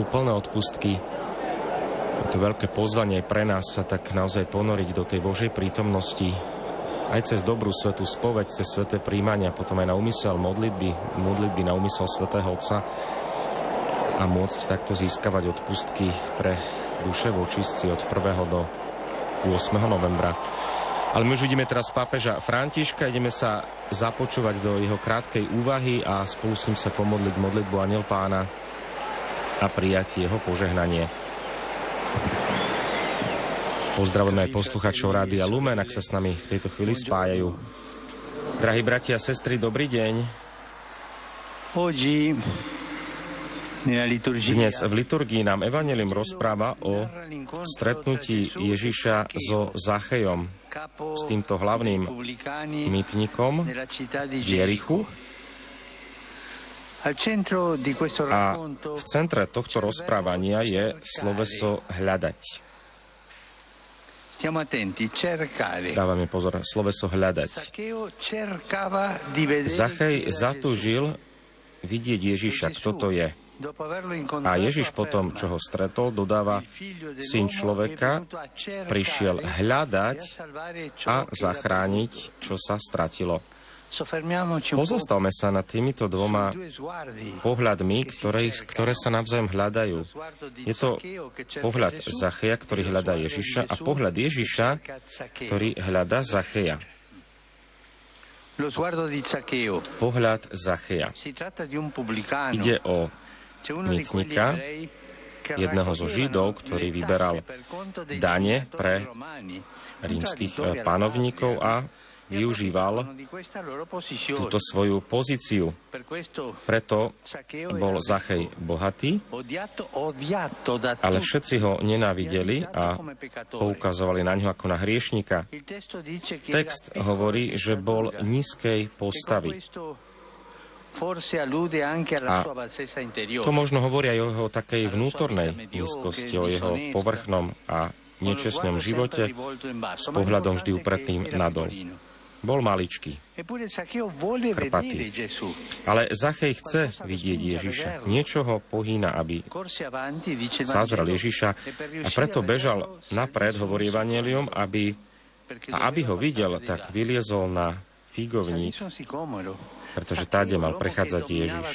úplné odpustky. Je to veľké pozvanie pre nás sa tak naozaj ponoriť do tej Božej prítomnosti, aj cez dobrú svetú spoveď, cez sveté príjmania, potom aj na úmysel modlitby, modlitby na úmysel svätého Otca a môcť takto získavať odpustky pre duše v očistci od 1. do 8. novembra. Ale my už vidíme teraz pápeža Františka, ideme sa započúvať do jeho krátkej úvahy a spolu s ním sa pomodliť modlitbu Aniel Pána a prijať jeho požehnanie. Pozdravujeme aj posluchačov Rádia Lumen, ak sa s nami v tejto chvíli spájajú. Drahí bratia a sestry, dobrý deň. Dnes v liturgii nám Evangelium rozpráva o stretnutí Ježiša so Zachejom, s týmto hlavným mýtnikom v Jerichu. A v centre tohto rozprávania je sloveso hľadať. Dávame pozor, sloveso hľadať. Zachej zatúžil vidieť Ježiša, kto to je. A Ježiš potom, čo ho stretol, dodáva, syn človeka prišiel hľadať a zachrániť, čo sa stratilo. Pozostavme sa nad týmito dvoma pohľadmi, ktoré, ktoré sa navzájom hľadajú. Je to pohľad Zacheja, ktorý hľadá Ježiša a pohľad Ježiša, ktorý hľadá Zacheja. Pohľad Zacheja. Ide o mytnika, jedného zo Židov, ktorý vyberal dane pre rímskych eh, panovníkov a využíval túto svoju pozíciu. Preto bol Zachej bohatý, ale všetci ho nenávideli a poukazovali na ňo ako na hriešnika. Text hovorí, že bol nízkej postavy. A to možno hovorí aj o jeho takej vnútornej nízkosti, o jeho povrchnom a nečestnom živote s pohľadom vždy upretým nadol. Bol maličký, krpatý. Ale Zachej chce vidieť Ježiša. Niečo ho pohýna, aby zazrel Ježiša a preto bežal napred, hovorí Evangelium, aby, a aby ho videl, tak vyliezol na figovník pretože táde mal prechádzať Ježiš.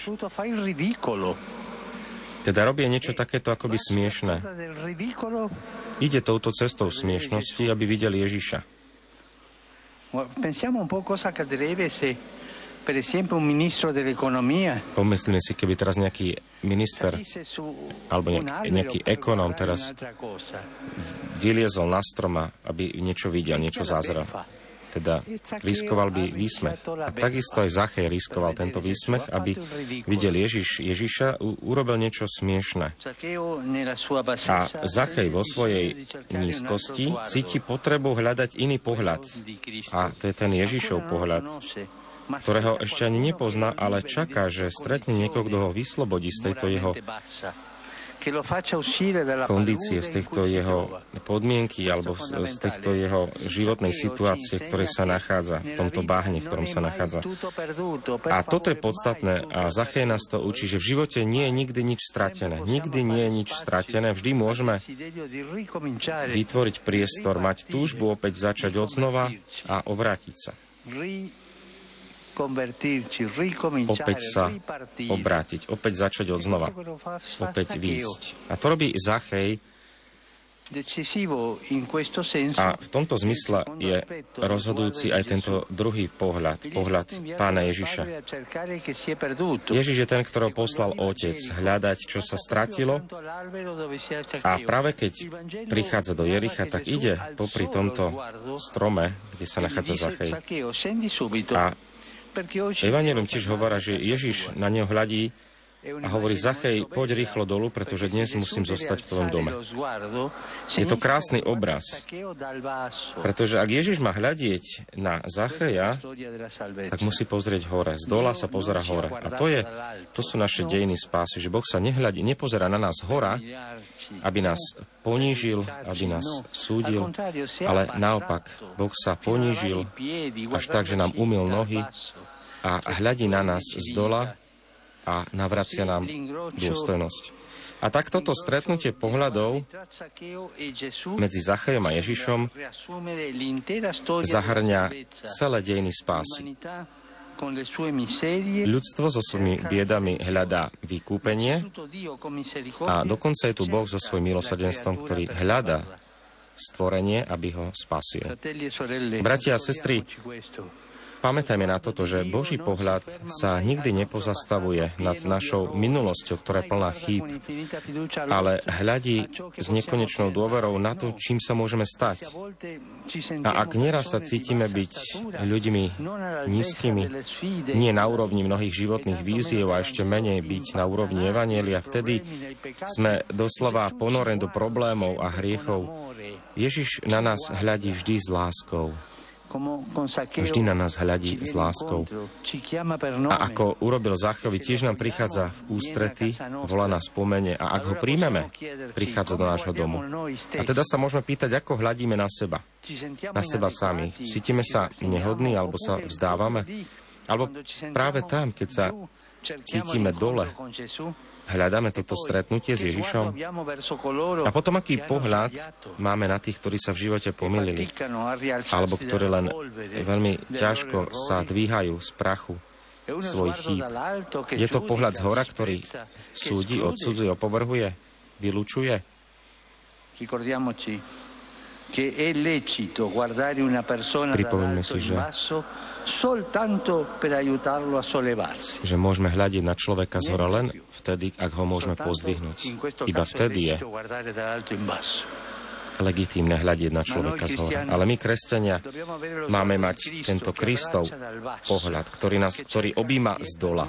Teda robie niečo takéto akoby smiešné. Ide touto cestou smiešnosti, aby videl Ježiša. Pomyslíme si, keby teraz nejaký minister alebo nejaký, nejaký ekonóm teraz vyliezol na stroma, aby niečo videl, niečo zázral teda riskoval by výsmech. A takisto aj Zachej riskoval tento výsmech, aby videl Ježiš, Ježiša, urobil niečo smiešne. A Zachej vo svojej nízkosti cíti potrebu hľadať iný pohľad. A to je ten Ježišov pohľad ktorého ešte ani nepozná, ale čaká, že stretne niekoho, kto ho vyslobodí z tejto jeho kondície, z týchto jeho podmienky alebo z týchto jeho životnej situácie, v ktorej sa nachádza, v tomto báhne, v ktorom sa nachádza. A toto je podstatné a Zachej nás to učí, že v živote nie je nikdy nič stratené. Nikdy nie je nič stratené. Vždy môžeme vytvoriť priestor, mať túžbu opäť začať od znova a obrátiť sa opäť sa obrátiť, opäť začať od znova, opäť výjsť. A to robí Zachej. A v tomto zmysle je rozhodujúci aj tento druhý pohľad, pohľad pána Ježiša. Ježiš je ten, ktorého poslal Otec hľadať, čo sa stratilo. a práve keď prichádza do Jericha, tak ide popri tomto strome, kde sa nachádza Zachej. A Evangelium tiež hovorí, že Ježiš na neho hľadí a hovorí, Zachej, poď rýchlo dolu, pretože dnes musím zostať v tvojom dome. Je to krásny obraz, pretože ak Ježiš má hľadieť na Zacheja, tak musí pozrieť hore. Z dola sa pozera hore. A to, je, to sú naše dejiny spásy, že Boh sa nehľadí, nepozerá na nás hora, aby nás ponížil, aby nás súdil, ale naopak, Boh sa ponížil až tak, že nám umil nohy a hľadí na nás z dola a navracia nám dôstojnosť. A tak toto stretnutie pohľadov medzi Zachejom a Ježišom zahrňa celé dejiny spásy. Ľudstvo so svojimi biedami hľadá vykúpenie a dokonca je tu Boh so svojím milosadenstvom, ktorý hľadá stvorenie, aby ho spasil. Bratia a sestry, Pamätajme na toto, že Boží pohľad sa nikdy nepozastavuje nad našou minulosťou, ktorá je plná chýb, ale hľadí s nekonečnou dôverou na to, čím sa môžeme stať. A ak nieraz sa cítime byť ľuďmi nízkymi, nie na úrovni mnohých životných víziev a ešte menej byť na úrovni Evanielia, vtedy sme doslova ponorení do problémov a hriechov. Ježiš na nás hľadí vždy s láskou. Vždy na nás hľadí s láskou. A ako urobil Zachovi, tiež nám prichádza v ústrety, volá nás pomene a ak ho príjmeme, prichádza do nášho domu. A teda sa môžeme pýtať, ako hľadíme na seba. Na seba sami. Cítime sa nehodní alebo sa vzdávame? Alebo práve tam, keď sa cítime dole, hľadáme toto stretnutie s Ježišom? A potom aký pohľad máme na tých, ktorí sa v živote pomýlili, alebo ktorí len veľmi ťažko sa dvíhajú z prachu svojich chýb. Je to pohľad z hora, ktorý súdi, odsudzuje, opovrhuje, vylúčuje? Pripomeňme si, že že môžeme hľadiť na človeka z hora len vtedy, ak ho môžeme pozdvihnúť. Iba vtedy je legitímne hľadiť na človeka z hora. Ale my, kresťania, máme mať tento Kristov pohľad, ktorý, nás, ktorý objíma z dola,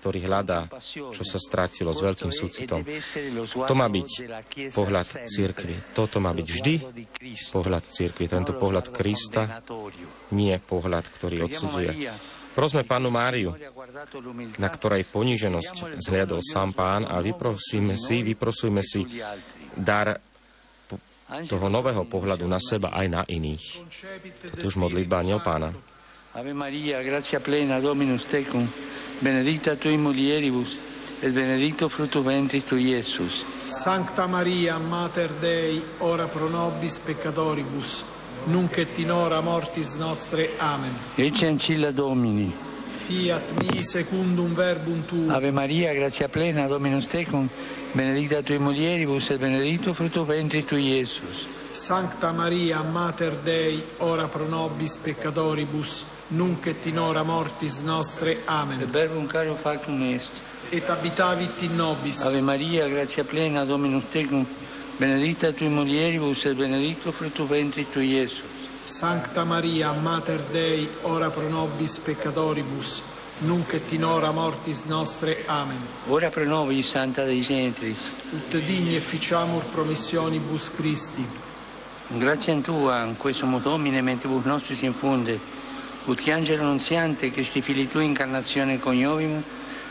ktorý hľadá, čo sa stratilo s veľkým súcitom. To má byť pohľad církvy. Toto má byť vždy pohľad církvy. Tento pohľad Krista, nie pohľad, ktorý odsudzuje. Prosme pánu Máriu, na ktorej poníženosť zhliadol sám pán a vyprosíme si, vyprosujme si dar toho nového pohľadu na seba aj na iných. To už modlitba aniel pána. Ave Maria, gracia plena, Dominus tecum, benedicta tui mulieribus, et benedicto fructus ventris tui, Iesus. Sancta Maria, Mater Dei, ora pro nobis peccatoribus, nunc et in hora mortis nostre. Amen. Ecce ancilla Domini. Fiat mi secundum verbum tuum. Ave Maria, gratia plena, Dominus tecum, benedicta tui mulieribus et benedicto frutto ventris tui, Iesus. Sancta Maria, Mater Dei, ora pro nobis peccatoribus, nunc et in hora mortis nostre. Amen. Et verbum caro factum est. Et abitavit in nobis. Ave Maria, gratia plena, Dominus tecum, benedicta tui mulieribus et benedicto frutto ventris tui, Iesus. Sancta Maria, Mater Dei, ora pro nobis peccatoribus, nunc et in hora mortis nostre. Amen. Ora pro nobis, Santa Dei Gentris. Ut digni efficiamur promissionibus Christi. Grazie a Tua, in questo Domine, mentibus nostris infunde, ut che angelo annunziante, Christi fili Tui incarnazione coniovimus,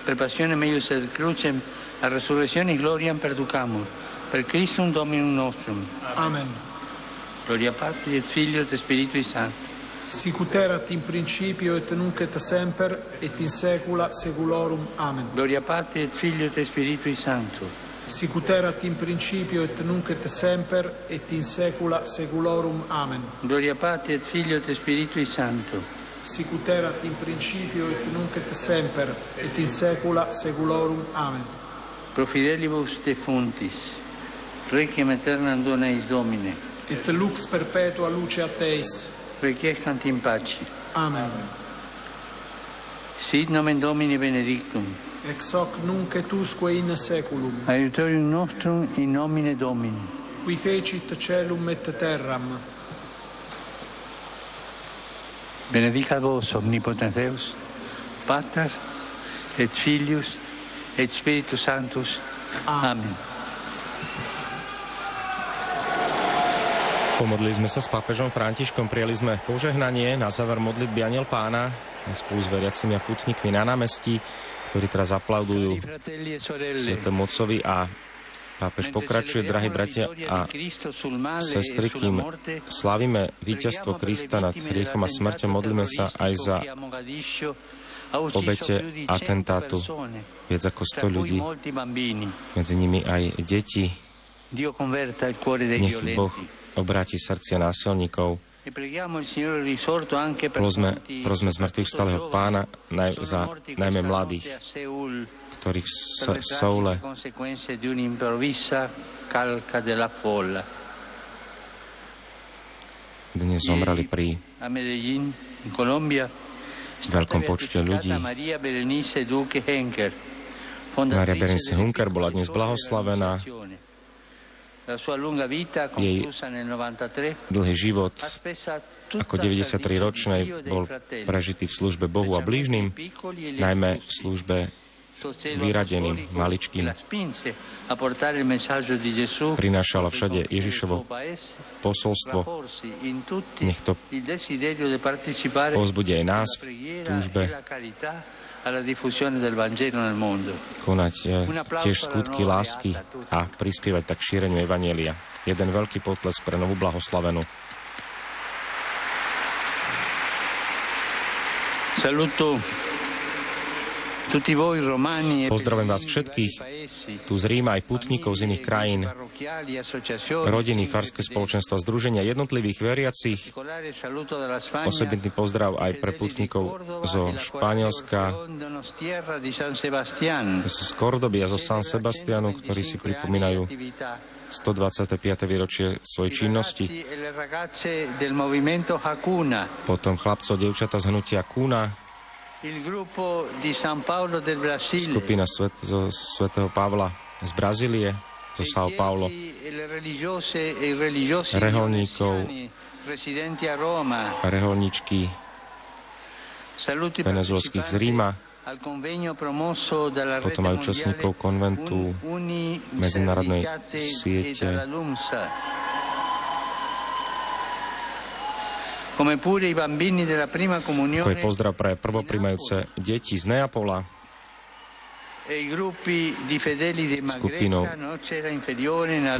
per passione meius et crucem, a resurrezione gloriam perducamur, per Christum Dominum nostrum. Amen. Gloria Patri et Filio et Spiritui Sancto. Sicut erat in principio et nunc et semper et in saecula saeculorum. Amen. Gloria Patri et Filio et Spiritui Sancto. Sicut erat in principio et nunc et semper et in saecula saeculorum. Amen. Gloria Patri et Filio et Spiritui Sancto sicut erat in principio et nunc et semper et in saecula saeculorum amen pro fidelibus defuntis requiem aeternam dona eis domine et lux perpetua luce a Teis. Requiescant in pace. Amen. Sit nomen Domini benedictum. Ex hoc nunc et usque in seculum. Aiutorium nostrum in nomine Domini. Qui fecit celum et terram. Benedicat vos omnipotens Deus, Pater et Filius et Spiritus Sanctus. Amen. Amen. Pomodli sme sa s pápežom Františkom, prijali sme požehnanie na záver modlitby Aniel Pána spolu s veriacimi a putníkmi na námestí, ktorí teraz aplaudujú Svetom Mocovi a pápež pokračuje, drahí bratia a sestry, kým slavíme víťazstvo Krista nad hriechom a smrťou, modlíme sa aj za obete atentátu viac ako 100 ľudí, medzi nimi aj deti. Nech Boh obráti srdcia násilníkov. E prosme, prosme z mŕtvych stáleho pána naj, za najmä mladých, ktorí v Soule dnes zomreli pri veľkom počte ľudí. Maria Berenice Hunker bola dnes blahoslavená. Jej dlhý život ako 93-ročnej bol prežitý v službe Bohu a blížnym, najmä v službe vyradeným, maličkým. Prinášala všade Ježišovo posolstvo. Nech to pozbudí aj nás v túžbe konať eh, tiež skutky lásky a prispievať tak šíreniu Evanielia. Jeden veľký potles pre novú blahoslavenú. Saluto Pozdravujem vás všetkých, tu z Ríma aj putníkov z iných krajín, rodiny, farské spoločenstva, združenia jednotlivých veriacich. Osobitný pozdrav aj pre putníkov zo Španielska, z Kordoby a zo San Sebastianu, ktorí si pripomínajú 125. výročie svojej činnosti. Potom chlapcov, devčata z hnutia Kuna, Skupina svet, zo svätého Pavla z Brazílie, zo São Paulo, reholníkov, reholníčky. Venezuelských z Ríma, potom aj účastníkov konventu medzinárodnej siete ako je pozdrav pre prvoprimajúce deti z Neapola, e skupinou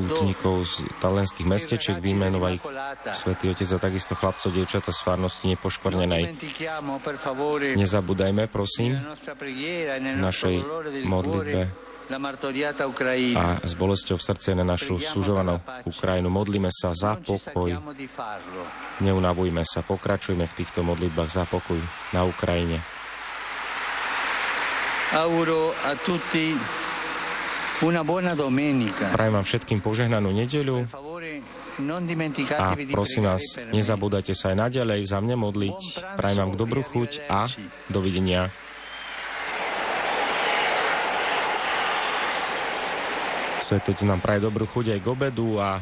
pútnikov z talianských mestečiek vymenova ich Svetý Otec a takisto chlapcov, dievčata z farnosti nepoškornenej. Nezabúdajme, prosím, v našej modlitbe a s bolesťou v srdci na našu súžovanú Ukrajinu. Modlíme sa za pokoj. Neunavujme sa, pokračujme v týchto modlitbách za pokoj na Ukrajine. Prajem vám všetkým požehnanú nedeľu a prosím vás, nezabúdajte sa aj naďalej za mňa modliť. Prajem vám k dobrú chuť a dovidenia. Svetec nám praje dobrú chuť aj k obedu a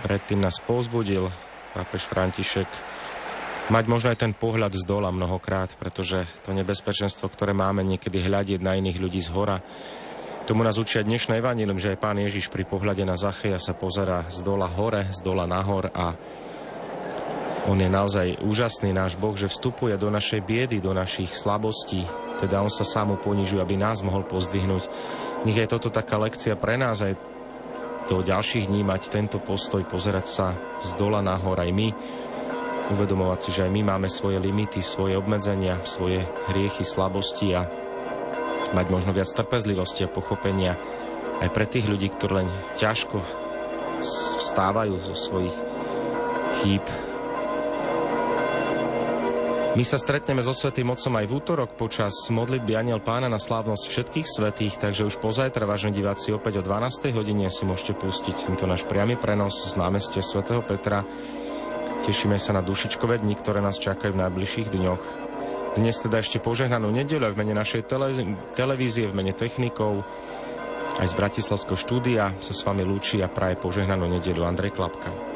predtým nás povzbudil pápež František mať možno aj ten pohľad z dola mnohokrát, pretože to nebezpečenstvo, ktoré máme niekedy hľadiť na iných ľudí z hora, tomu nás učia dnešné evanílium, že aj pán Ježiš pri pohľade na Zacheja sa pozera z dola hore, z dola nahor a on je naozaj úžasný náš Boh, že vstupuje do našej biedy, do našich slabostí, teda on sa sám ponižuje, aby nás mohol pozdvihnúť. Nech je toto taká lekcia pre nás aj do ďalších dní mať tento postoj, pozerať sa z dola nahor aj my, uvedomovať si, že aj my máme svoje limity, svoje obmedzenia, svoje hriechy, slabosti a mať možno viac trpezlivosti a pochopenia aj pre tých ľudí, ktorí len ťažko vstávajú zo svojich chýb, my sa stretneme so Svetým Otcom aj v útorok počas modlitby Aniel Pána na slávnosť všetkých svetých, takže už pozajtra, vážne diváci, opäť o 12. hodine si môžete pustiť tento náš priamy prenos z námestia svätého Petra. Tešíme sa na dušičkové dni, ktoré nás čakajú v najbližších dňoch. Dnes teda ešte požehnanú nedeľu v mene našej televízie, v mene technikov, aj z Bratislavského štúdia sa s vami lúči a praje požehnanú nedeľu Andrej Klapka.